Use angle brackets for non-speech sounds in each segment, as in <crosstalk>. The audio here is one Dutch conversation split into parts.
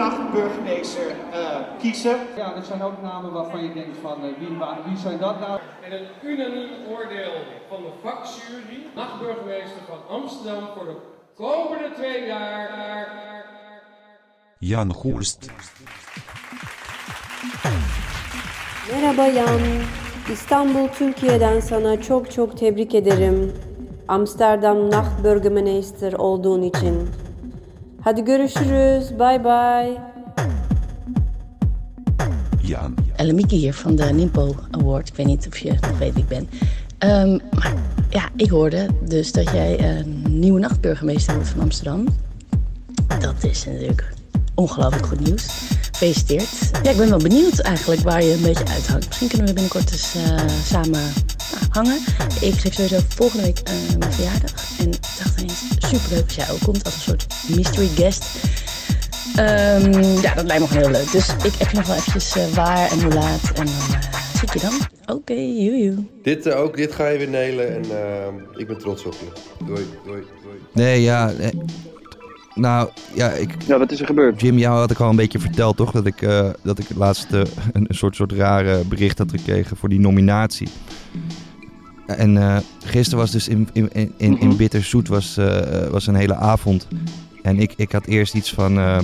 Nachtburgemeester eh, kiezen. Ja, er zijn ook namen waarvan je denkt van eh, wie, wie zijn dat nou? En een unaniem oordeel van de vakjury, nachtburgemeester van Amsterdam voor de komende twee jaar. Jan Goerst. Merhaba Yan. İstanbul Türkiye'den sana çok çok tebrik ederim. Amsterdam Nachtburgemeester olduğun için. Hadi görüşürüz. Bye bye. Jan. Ellemieke hier van de Nimpo Award. Ik weet niet of je nog weet wie ik ben. Ehm, maar ja, ik hoorde dus dat jij een nieuwe nachtburgemeester wordt van Amsterdam. Dat is natuurlijk ongelooflijk goed nieuws. Gefeliciteerd. Ja, ik ben wel benieuwd eigenlijk waar je een beetje uithangt. Misschien kunnen we binnenkort eens eh, samen hangen. Ik geef sowieso volgende week eh, mijn verjaardag. En ik dacht ineens, superleuk als jij ook komt als een soort mystery guest. Ehm, ja, dat lijkt me gewoon heel leuk. Dus ik heb je nog wel eventjes eh, waar en hoe laat. En dan eh, zie ik je dan. Oké, joejoe. Dit eh, ook, dit ga je weer nelen en eh, ik ben trots op je. Doei, doei, doei. Nee, ja. eh, nou, ja, ik, Ja, wat is er gebeurd? Jim, jou had ik al een beetje verteld, toch? Dat ik, eh, dat ik laatst eh, een, een soort, soort rare bericht had gekregen voor die nominatie. En eh, gisteren was dus in, in, in, in, in Bitterzoet was, eh, was een hele avond. En ik, ik had eerst iets van... eh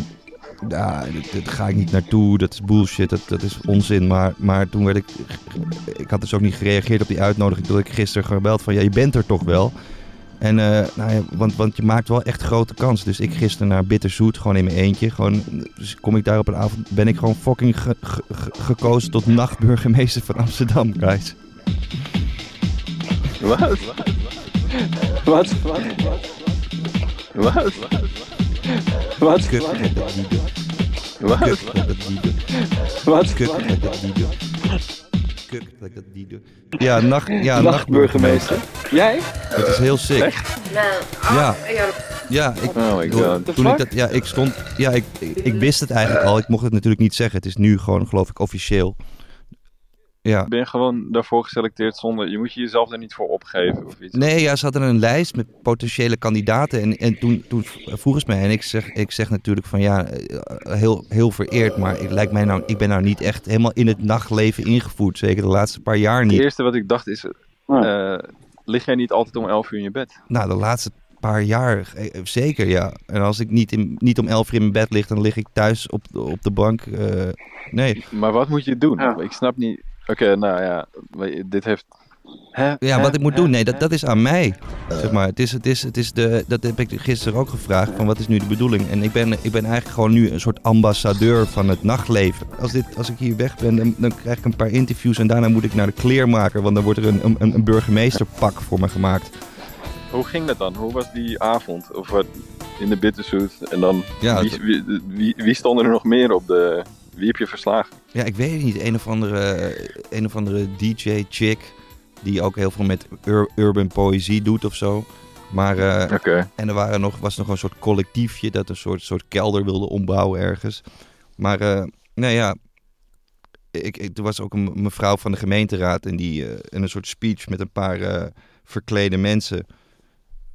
ja, daar ga ik niet naartoe, dat is bullshit, dat, dat is onzin. Maar, maar toen werd ik... Ik had dus ook niet gereageerd op die uitnodiging. Toen ik gisteren gebeld van, ja, je bent er toch wel? En, nou ja, want, want je maakt wel echt grote kans. Dus ik gisteren naar Bitterzoet, gewoon in mijn eentje. Gewoon, dus kom ik daar op een avond, ben ik gewoon fucking ge- ge- ge- gekozen tot nachtburgemeester van Amsterdam, guys. Wat? Wat? Wat? Wat? Wat? Wat? Dat niet doe. Wat? Kut dat. Kut dat niet doe. Ja, nacht, ja Nachtburgemeester. Jij? Het is heel sick. Ja. Ja, ik, Oh my god. toen ik dat, ja, ik stond, ja, ik, ik, ik wist het eigenlijk al. Ik mocht het natuurlijk niet zeggen. Het is nu gewoon, geloof ik, officieel. Ja. Ben je gewoon daarvoor geselecteerd zonder... Je moet je jezelf er niet voor opgeven of iets? Nee, ja, ze hadden een lijst met potentiële kandidaten. En, en toen, toen vroegen ze mij, en ik zeg, ik zeg natuurlijk van ja, eh, heel, heel vereerd. Maar het lijkt mij nou, ik ben nou niet echt helemaal in het nachtleven ingevoerd. Zeker de laatste paar jaar Het niet. eerste wat ik dacht is... eh, lig jij niet altijd om 11 uur in je bed? Nou, de laatste paar jaar eh, zeker, ja. En als ik niet, in, niet om elf uur in mijn bed lig, dan lig ik thuis op, op de bank. eh, nee. Maar wat moet je doen? Ik snap niet... Oké, nou ja, dit heeft... Hè? Ja, wat ik moet doen, nee, dat, dat is aan mij. Zeg maar, het is, het is, het is de, dat heb ik gisteren ook gevraagd, van wat is nu de bedoeling? En ik ben, ik ben eigenlijk gewoon nu een soort ambassadeur van het nachtleven. Als, dit, als ik hier weg ben, dan, dan krijg ik een paar interviews en daarna moet ik naar de kleermaker, want dan wordt er een, een, een burgemeesterpak voor me gemaakt. Hoe ging dat dan? Hoe was die avond? Of wat in de bitterzoet? En dan, Ja, wie, wie, wie, wie stonden er nog meer op de... Wie heb je verslagen? Ja, ik weet het niet. Een of andere, een of andere DJ-chick. Die ook heel veel met ur- urban poëzie doet of zo. Maar, eh. En er waren nog, was nog een soort collectiefje dat een soort, soort kelder wilde ombouwen ergens. Maar, eh nou ja. Ik, ik, er was ook een mevrouw van de gemeenteraad en die eh, in een soort speech met een paar eh, verklede mensen.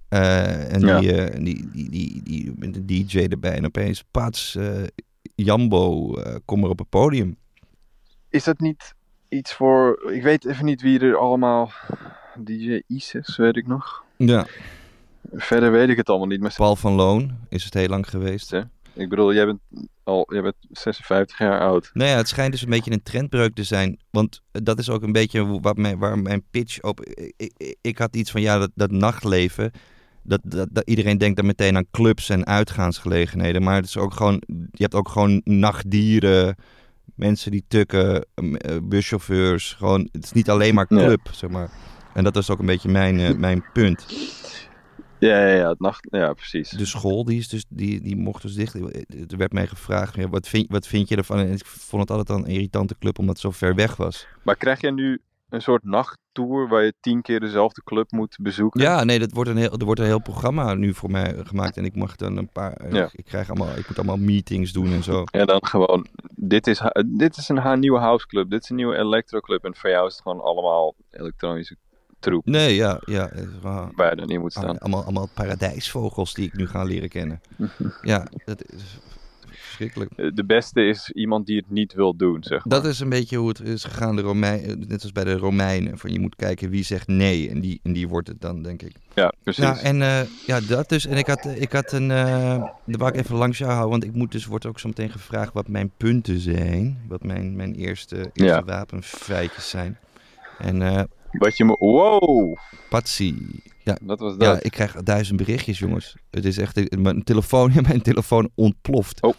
Eh, en Ja. die, eh, die, die, die, die, met een DJ erbij. En opeens, pats, eh, Jambo, eh, kom maar op het podium. Is dat niet iets voor... Ik weet even niet wie er allemaal... DJ Isis, weet ik nog. Ja. Verder weet ik het allemaal niet. Maar... Paul van Loon is het heel lang geweest. Hè? Ik bedoel, jij bent al jij bent 56 jaar oud. Nou ja, het schijnt dus een beetje een trendbreuk te zijn. Want dat is ook een beetje waar mijn, waar mijn pitch op... Ik, ik, ik had iets van, ja, dat, dat nachtleven... Dat, dat, dat, iedereen denkt dan meteen aan clubs en uitgaansgelegenheden. Maar het is ook gewoon, je hebt ook gewoon nachtdieren, mensen die tukken, eh, buschauffeurs. Gewoon, het is niet alleen maar club, ja. zeg maar. En dat is ook een beetje mijn, uh, mijn punt. Ja, ja, ja, het nacht, ja, precies. De school, die, is dus, die, die mocht dus dicht. Er werd mij gevraagd, ja, wat, vind, wat vind je ervan? En ik vond het altijd een irritante club, omdat het zo ver weg was. Maar krijg jij nu een soort nachttour waar je tien keer dezelfde club moet bezoeken? Ja, nee, dat wordt een heel, er wordt een heel programma nu voor mij gemaakt. En ik mag dan een paar. Ja. Ik, krijg allemaal, ik moet allemaal meetings doen en zo. <laughs> Ja, dan gewoon. Dit is, dit is een nieuwe houseclub. Dit is een nieuwe electroclub. En voor jou is het gewoon allemaal elektronische troep. Nee, ja. ja uh, waar je dan in moet staan. Allemaal, allemaal paradijsvogels die ik nu ga leren kennen. <laughs> ja, dat is verschrikkelijk. De beste is iemand die het niet wil doen, zeg maar. Dat is een beetje hoe het is gegaan, de Romein, net als bij de Romeinen. Van je moet kijken wie zegt nee en die, en die wordt het dan, denk ik. Ja, precies. Nou, en uh, ja, dat dus. En ik had, ik had een, uh, daar wou ik even langs jou houden, want ik moet dus, wordt ook zo meteen gevraagd wat mijn punten zijn. Wat mijn, mijn eerste, eerste ja. wapenfeitjes zijn. En... Uh, wat je me... Wow! Patsy. Ja, dat was dat. Ja, ik krijg duizend berichtjes, jongens. Het is echt... Mijn telefoon, <laughs> mijn telefoon ontploft. Oh.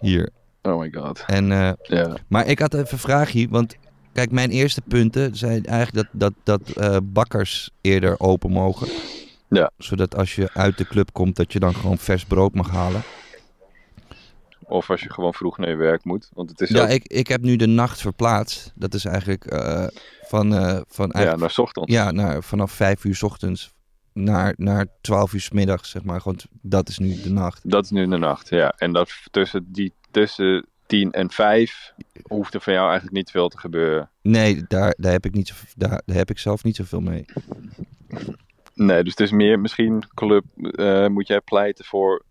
Hier. Oh my god. En, uh, ja. Maar ik had even een vraagje, want... Kijk, mijn eerste punten zijn eigenlijk dat, dat, dat uh, bakkers eerder open mogen. Ja. Zodat als je uit de club komt, dat je dan gewoon vers brood mag halen. Of als je gewoon vroeg naar je werk moet. Want het is ja, ook... ik, ik heb nu de nacht verplaatst. Dat is eigenlijk uh, van... Uh, van eigenlijk, ja, naar ochtends. Ja, naar, vanaf vijf uur 's ochtends naar, naar 12 uur 's middags, zeg maar. Gewoon, dat is nu de nacht. Dat is nu de nacht, ja. En dat tussen, die, tussen 10 en 5 hoeft er van jou eigenlijk niet veel te gebeuren. Nee, daar, daar, heb, ik niet daar, daar heb ik zelf niet zoveel mee. Nee, dus het is meer misschien club, uh, moet jij pleiten voor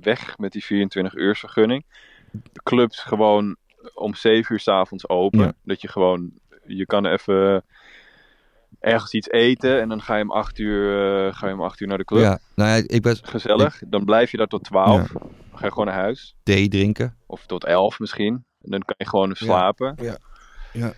weg met die 24 uur vergunning. De clubs gewoon om 7 uur 's avonds open. Ja. Dat je gewoon, je kan even ergens iets eten en dan ga je om 8 uur, uh, ga je om 8 uur naar de club. Ja, nou ja, ik ben... Gezellig. Dan blijf je daar tot 12. Ja. Dan ga je gewoon naar huis. Thee drinken. Of tot 11 misschien. En dan kan je gewoon slapen. Ja. ja.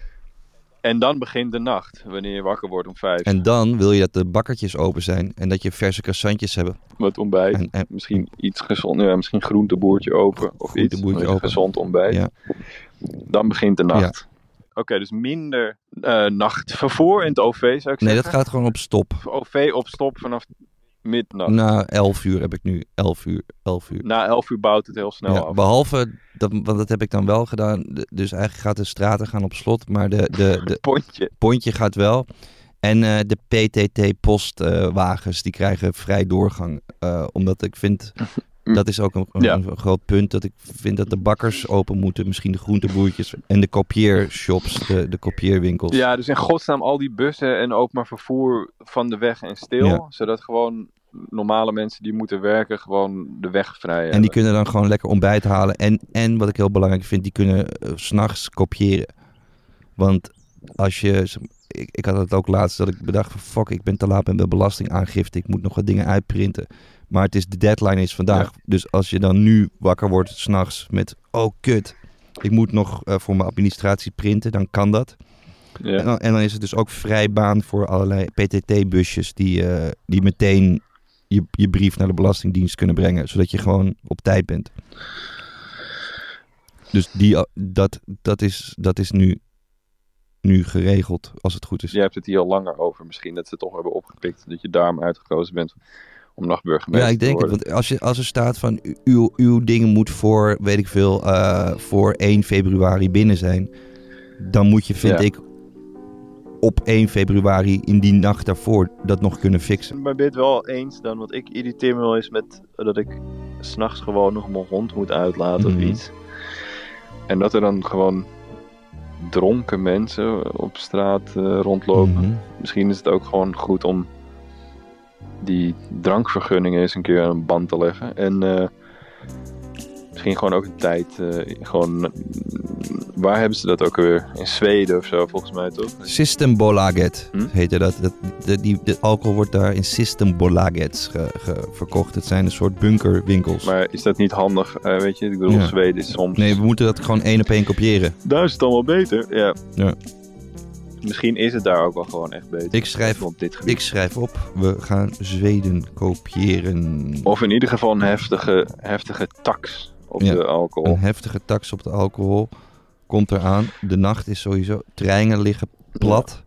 En dan begint de nacht, wanneer je wakker wordt om vijf. En dan wil je dat de bakkertjes open zijn en dat je verse croissantjes hebben. Wat ontbijt. En, en, misschien iets gezond, ja, misschien groenteboertje open of groenteboertje iets. Open. Gezond ontbijt. Ja. Dan begint de nacht. Oké, okay, dus minder uh, nachtvervoer in het OV zou ik zeggen. Nee, dat gaat gewoon op stop. OV op stop vanaf midnacht. Na 11 uur heb ik nu 11 uur. 11 uur. Na 11 uur bouwt het heel snel ja, af. Behalve, dat, want dat heb ik dan wel gedaan. Dus eigenlijk gaat de straten gaan op slot, maar de, de, <laughs> de pontje. pontje gaat wel. En uh, de PTT-postwagens, uh, die krijgen vrij doorgang. Uh, omdat ik vind, <laughs> dat is ook een, een, Ja. een groot punt, dat ik vind dat de bakkers open moeten. Misschien de groenteboertjes en de kopieershops, de, de kopieerwinkels. Ja, dus in godsnaam al die bussen en openbaar vervoer van de weg en stil. Ja. Zodat gewoon normale mensen die moeten werken gewoon de weg vrij hebben. En die kunnen dan gewoon lekker ontbijt halen. En, en wat ik heel belangrijk vind, die kunnen uh, s'nachts kopiëren. Want als je... Ik, ik had het ook laatst dat ik bedacht van... Fuck, ik ben te laat met mijn belastingaangifte. Ik moet nog wat dingen uitprinten. Maar het is, de deadline is vandaag. Ja. Dus als je dan nu wakker wordt s'nachts met... Oh, kut. Ik moet nog uh, voor mijn administratie printen. Dan kan dat. Ja. En, dan, en dan is het dus ook vrij baan voor allerlei PTT-busjes... Die, uh, die meteen je, je brief naar de Belastingdienst kunnen brengen. Zodat je gewoon op tijd bent. Dus die, dat, dat, is, dat is nu, nu geregeld, als het goed is. Je hebt het hier al langer over. Misschien dat ze het toch hebben opgepikt. Dat je daarom uitgekozen bent om nachtburgemeester Ja, ik denk te het. Want als, je, als er staat van uw, uw dingen moet voor, weet ik veel, uh, voor 1 februari binnen zijn. Dan moet je, vind Ja. ik, op 1 februari in die nacht daarvoor dat nog kunnen fixen. Maar ben je het wel eens dan? Want ik irriteer me wel eens met dat ik s'nachts gewoon nog mijn hond moet uitlaten Mhm. of iets. En dat er dan gewoon dronken mensen op straat uh, rondlopen. Mhm. Misschien is het ook gewoon goed om die drankvergunningen eens een keer aan een band te leggen. En uh, Misschien gewoon ook een tijd. eh, gewoon, eh, waar hebben ze dat ook weer? In Zweden of zo, volgens mij toch? Systembolaget Hm? heette dat. dat de, die, de alcohol wordt daar in Systembolagets ge, ge- verkocht. Het zijn een soort bunkerwinkels. Maar is dat niet handig? eh, weet je, ik bedoel, Ja. Zweden is soms. Nee, we moeten dat gewoon één op één kopiëren. Daar is het allemaal beter. Ja. Ja. Misschien is het daar ook wel gewoon echt beter. Ik schrijf, op dit gebied. ik schrijf op, we gaan Zweden kopiëren. Of in ieder geval een heftige, heftige tax op Ja, de alcohol. Een heftige tax op de alcohol komt eraan. De nacht is sowieso, treinen liggen plat.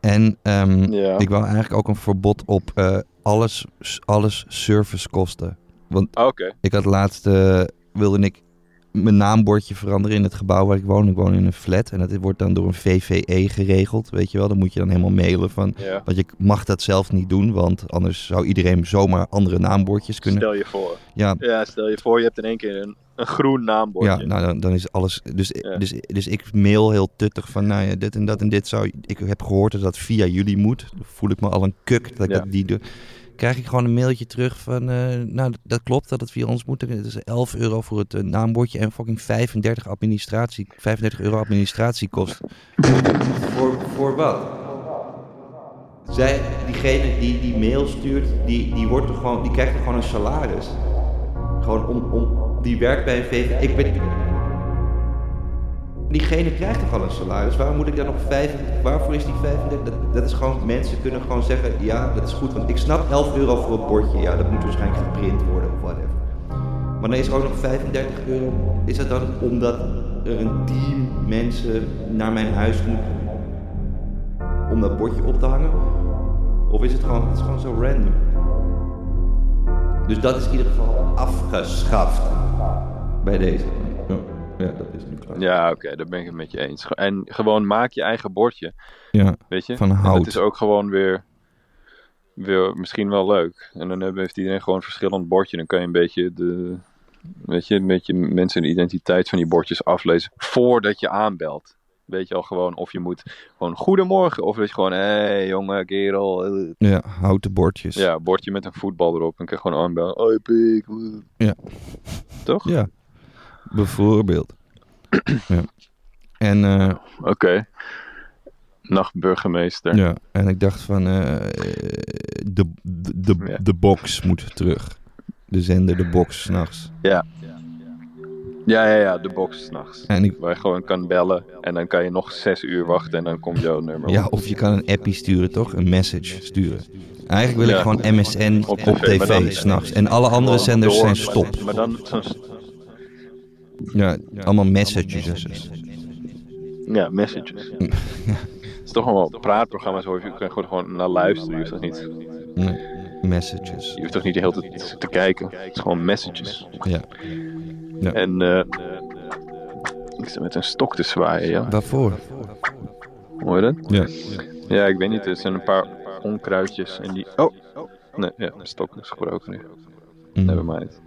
En ehm, Ja. ik wou eigenlijk ook een verbod op eh, alles, alles servicekosten. Want Oké. ik had laatst, eh, wilde ik mijn naambordje veranderen in het gebouw waar ik woon. Ik woon in een flat en dat wordt dan door een VVE geregeld, weet je wel. Dan moet je dan helemaal mailen van, Ja. want je mag dat zelf niet doen, want anders zou iedereen zomaar andere naambordjes kunnen. Stel je voor. Ja. ja, stel je voor, je hebt in één keer een, een groen naambordje. Ja, nou dan, dan is alles. Dus, Ja. dus, dus ik mail heel tuttig van, nou ja, dit en dat en dit zou. Ik heb gehoord dat dat via jullie moet. Dan voel ik me al een kuk dat ik Ja. dat die doe. Krijg ik gewoon een mailtje terug van, eh, nou dat klopt dat het via ons moet. Het is 11 euro voor het eh, naambordje en fucking 35 administratie, 35 euro administratie kost. voor, voor wat? Zij, diegene die die mail stuurt, die, die, wordt er gewoon, die krijgt er gewoon een salaris. Gewoon om, om, die werkt bij een VV. Ik ben, diegene krijgt toch al een salaris. Waarom moet ik daar nog 35? Waarvoor is die 35? Dat, is gewoon, mensen kunnen gewoon zeggen, ja, dat is goed. Want ik snap 11 euro voor het bordje. Ja, dat moet waarschijnlijk geprint worden of whatever. Maar dan is er ook nog 35 euro. Is dat dan omdat er een team mensen naar mijn huis moet om dat bordje op te hangen? Of is het gewoon, het is gewoon zo random? Dus dat is in ieder geval afgeschaft bij deze. Ja, dat is nu klaar. Ja, oké, daar ben ik het met je eens. En gewoon maak je eigen bordje. Ja, Weet je? van hout. Het is ook gewoon weer, weer misschien wel leuk. En dan hebben- heeft iedereen gewoon een verschillend bordje. Dan kan je een beetje de, weet je, een beetje mensen de identiteit van die bordjes aflezen voordat je aanbelt. Weet je al gewoon of je moet gewoon goedemorgen of dat je gewoon hé hey, jonge kerel. eh. Ja, houten bordjes. Ja, bordje met een voetbal erop en kan je gewoon aanbellen. Hoi pik. Ja. Toch? Ja, bijvoorbeeld. <clears throat> ja. En, eh, Oké. Nachtburgemeester. ja, en ik dacht van, eh, de, de, de, de box moet terug. De zender, de box, s'nachts. Ja. Ja, ja, ja, de box s'nachts. En ik- Waar je gewoon kan bellen en dan kan je nog zes uur wachten en dan komt jouw nummer. Ja, op. of je kan een appie sturen, toch? Een message sturen. Eigenlijk wil ik gewoon MSN op, Op tv, tv, s'nachts. En alle andere zenders zijn stop. Maar dan zo'n Ja, allemaal messages. Ja, messages. <laughs> Het is toch allemaal praatprogramma's waar je kan gewoon, gewoon naar luisteren. Je hoeft toch niet, messages. je hoeft toch niet de hele tijd te kijken. Het is gewoon messages. Ja. Ja. En eh ik sta met een stok te zwaaien, ja. Waarvoor? Hoor je dat? Ja. Ja, ik weet niet. Er zijn een paar onkruidjes en die... Oh! Nee, ja, de stok is gebroken nu. Mm. Nevermind.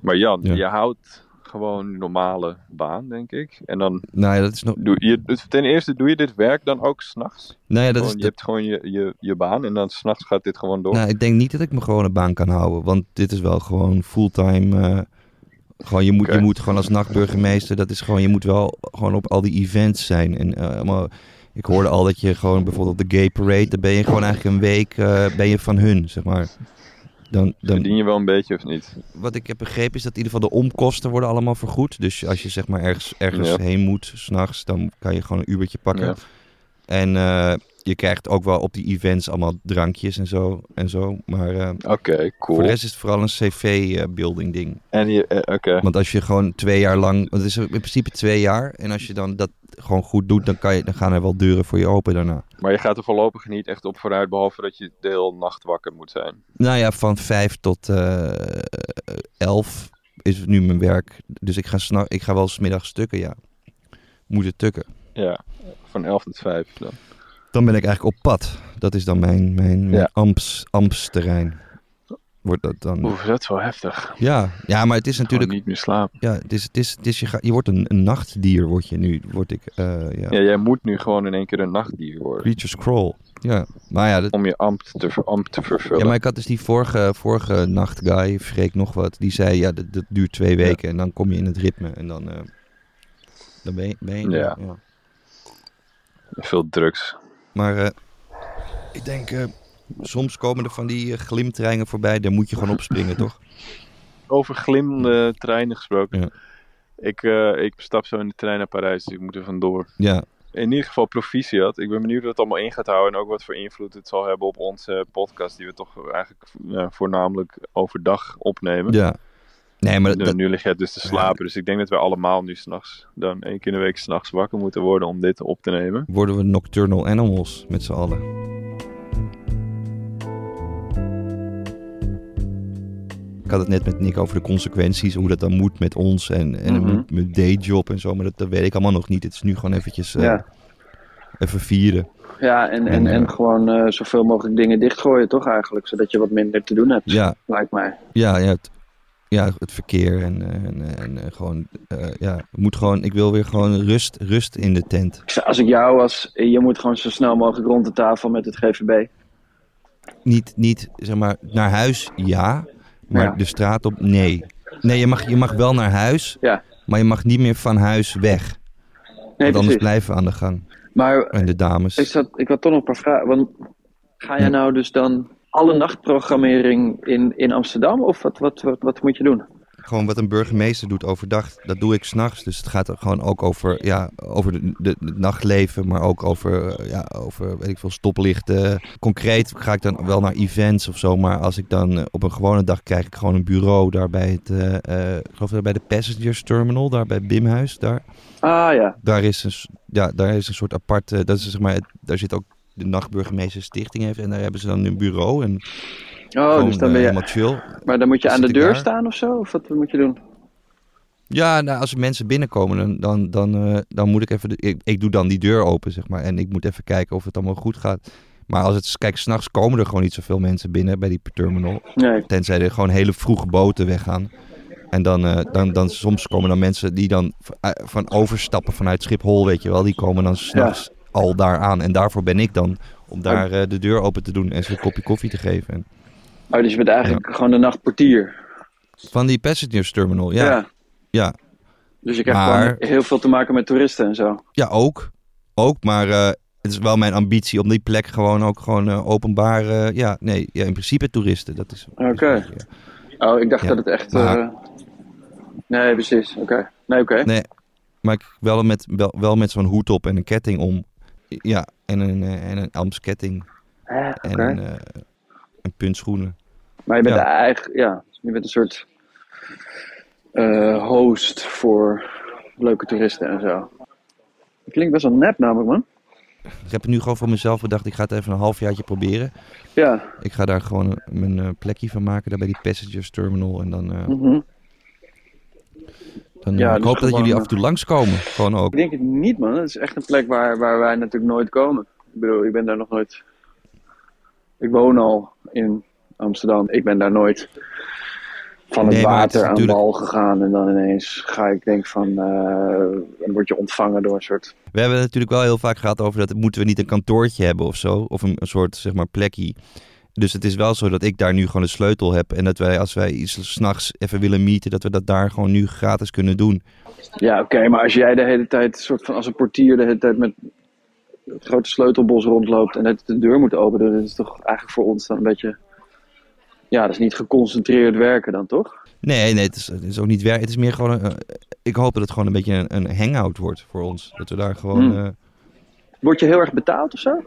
Maar Jan, Ja. je houdt gewoon een normale baan, denk ik. En dan Nou ja, dat is nog... doe je... dus Ten eerste, doe je dit werk dan ook s'nachts? Nou ja, dat is... Je hebt gewoon je, je, je baan en dan s'nachts gaat dit gewoon door. Nou, ik denk niet dat ik me gewoon een baan kan houden. Want dit is wel gewoon fulltime. eh, gewoon, je, moet, je moet gewoon als nachtburgemeester, dat is gewoon, je moet wel gewoon op al die events zijn. En, eh, allemaal, ik hoorde al dat je gewoon bijvoorbeeld op de Gay Parade, dan ben je gewoon eigenlijk een week eh, ben je van hun, zeg maar. Dan, dan, Verdien je wel een beetje of niet? wat ik heb begrepen is dat in ieder geval de omkosten worden allemaal vergoed. Dus als je zeg maar ergens, ergens Ja. heen moet, s'nachts, dan kan je gewoon een Ubertje pakken. Ja. En eh, je krijgt ook wel op die events allemaal drankjes en zo. En zo. Maar eh, Oké, cool. voor de rest is het vooral een cv-building ding. En je... eh. Want als je gewoon twee jaar lang... Want het is in principe twee jaar. En als je dan dat gewoon goed doet, dan, kan je, dan gaan er wel deuren voor je open daarna. Maar je gaat er voorlopig niet echt op vooruit, behalve dat je de hele nacht wakker moet zijn. Nou ja, van vijf tot eh elf is nu mijn werk. Dus ik ga, snak, ik ga wel smiddag stukken, ja. Moeten tukken. Ja, van 11 tot 5 dan. Dan ben ik eigenlijk op pad. Dat is dan mijn, mijn, mijn Ja. amps, ambtsterrein. Wordt dat dan... Oeh, dat is wel heftig. Ja, ja, maar het is natuurlijk... niet meer slapen. Ja, het is, het is, het is, je, ga- je wordt een, een nachtdier, word je nu. Word ik, eh, ja. Ja, jij moet nu gewoon in één keer een nachtdier worden. Creature Scroll. Ja, maar ja, dat, Om je ambt te, ver- ambt te vervullen. ja, maar ik had dus die vorige, vorige nachtguy, Freek nog wat, die zei, ja, dat, dat duurt twee weken en dan kom je in het ritme en dan, eh, dan ben je... Ben je Ja. Veel drugs. Maar eh, ik denk, eh, soms komen er van die eh, glimtreinen voorbij, daar moet je gewoon opspringen, toch? <laughs> Over glimmende treinen gesproken. Ja. Ik, eh, ik stap zo in de trein naar Parijs, dus ik moet er vandoor. Ja, In ieder geval proficiat. Ik ben benieuwd hoe het allemaal in gaat houden en ook wat voor invloed het zal hebben op onze podcast, die we toch eigenlijk ja, voornamelijk overdag opnemen. ja. Nee, maar nu, dat, nu lig jij dus te slapen, dus ik denk dat we allemaal nu s'nachts, dan één keer in de week s'nachts wakker moeten worden om dit op te nemen. worden we nocturnal animals met z'n allen. Ik had het net met Nick over de consequenties, hoe dat dan moet met ons en, en met mijn dayjob en zo, maar dat, dat weet ik allemaal nog niet. Het is nu gewoon eventjes eh, Ja. even vieren. Ja, en, en, En, en eh, gewoon eh, zoveel mogelijk dingen dichtgooien, toch eigenlijk? Zodat je wat minder te doen hebt, Ja, lijkt mij. ja, ja, het, ja, het verkeer en, en, en gewoon, ja, ik moet gewoon, ik wil weer gewoon rust, rust in de tent. Als ik jou was, je moet gewoon zo snel mogelijk rond de tafel met het GVB. Niet, niet, zeg maar, naar huis, ja, maar Ja. de straat op, nee. Nee, je mag, je mag wel naar huis, Ja. maar je mag niet meer van huis weg. Nee, want anders blijven we aan de gang. Maar En de dames. ik, zat, ik had toch nog een paar vragen. Want ga jij nou dus dan alle nachtprogrammering in, in Amsterdam? Of wat, wat, wat, wat moet je doen? Gewoon wat een burgemeester doet overdag, dat doe ik s'nachts. Dus het gaat er gewoon ook over, ja, over de, de, het nachtleven, maar ook over, eh, ja, over, weet ik veel, stoplichten. Concreet ga ik dan wel naar events of zo, maar als ik dan eh, op een gewone dag krijg ik gewoon een bureau daar bij het, eh, ik geloof bij de Passengers Terminal, daar bij Bimhuis, daar. Ah ja, Daar is een, ja, daar is een soort apart, eh, dat is zeg maar, het- daar zit ook de nachtburgemeester stichting heeft en daar hebben ze dan een bureau en oh, gewoon dus dan eh, ben je... helemaal chill. Maar dan moet je Dan aan de deur daar. staan of zo? Of wat moet je doen? Ja, nou, als er mensen binnenkomen, dan, dan, dan, eh, dan moet ik even... De, ik, ik doe dan die deur open, zeg maar. En ik moet even kijken of het allemaal goed gaat. Maar als het... Kijk, s'nachts komen er gewoon niet zoveel mensen binnen bij die terminal. Nee. Tenzij er gewoon hele vroege boten weggaan. En dan, eh, dan, dan soms komen dan mensen die dan eh, van overstappen vanuit Schiphol, weet je wel. Die komen dan s'nachts al daar aan. En daarvoor ben ik dan om daar eh, de deur open te doen en ze een kopje koffie te geven. Oh, dus je bent eigenlijk gewoon de nachtportier. van die passengers terminal, ja. Ja, Dus je krijgt Maar- gewoon heel veel te maken met toeristen en zo. Ja, ook. Ook, maar eh, het is wel mijn ambitie om die plek gewoon ook gewoon eh, openbaar... eh, ja, nee, ja, in principe toeristen. Dat is... Oké. Oh, ik dacht dat het echt... maar- Nee, precies. Oké. Nee, oké. Nee, maar ik wel met, wel, wel met zo'n hoed op en een ketting om. Ja, en een, en een Amsketting. Eh, En oké. een, een puntschoenen. Maar je bent Ja. eigenlijk... Ja, je bent een soort... eh, host voor leuke toeristen en zo. Dat klinkt best wel nep namelijk, man. Ik heb het nu gewoon voor mezelf bedacht. Ik ga het even een halfjaartje proberen. Ja. Ik ga daar gewoon mijn eh, plekje van maken. Daar bij die Passengers Terminal. En dan, eh, Mhm. dan Ja, ik hoop dat jullie af en toe langskomen. Gewoon ook. Ik denk het niet, man. Het is echt een plek waar, waar wij natuurlijk nooit komen. Ik bedoel, ik ben daar nog nooit... Ik woon al in Amsterdam. Ik ben daar nooit van het Nee, water aan natuurlijk- wal gegaan. En dan ineens ga ik denk van... eh, dan word je ontvangen door een soort... We hebben het natuurlijk wel heel vaak gehad over dat moeten we niet een kantoortje hebben of zo. Of een, een soort zeg maar plekje. Dus het is wel zo dat ik daar nu gewoon de sleutel heb. En dat wij als wij iets s'nachts even willen meeten, dat we dat daar gewoon nu gratis kunnen doen. Ja, oké, maar als jij de hele tijd, soort van als een portier, de hele tijd met het grote sleutelbos rondloopt en net de deur moet openen, dat is toch eigenlijk voor ons dan een beetje. Ja, dat is niet geconcentreerd werken dan toch? Nee, nee, het is, het is ook niet werk. Het is meer gewoon. een- eh, ik hoop dat het gewoon een beetje een, een hangout wordt voor ons. Dat we daar gewoon. Hmm. eh, Word je heel erg betaald of zo?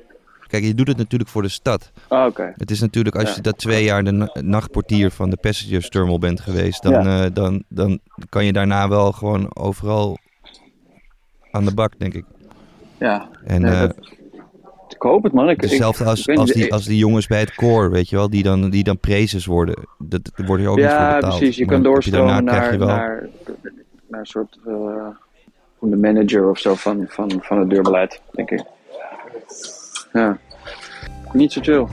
kijk, je doet het natuurlijk voor de stad. Ah, oké. Het is natuurlijk, als Ja. je dat twee jaar de na- nachtportier van de Passengers Terminal bent geweest, dan, Ja. eh, dan, dan kan je daarna wel gewoon overal aan de bak, denk ik. Ja. En Nee, eh, dat- ik hoop het man. Ik, ik- hetzelfde ik als, weet als, die, ik- als die jongens bij het koor, weet je wel, die dan, die dan prezes worden. Dat, daar word je ook niet voor ja, betaald. precies. Je Maar kan doorstromen naar, je wel- naar, naar een soort eh, de manager of zo van, van, van het deurbeleid, denk ik. Ja. Niet zo chill.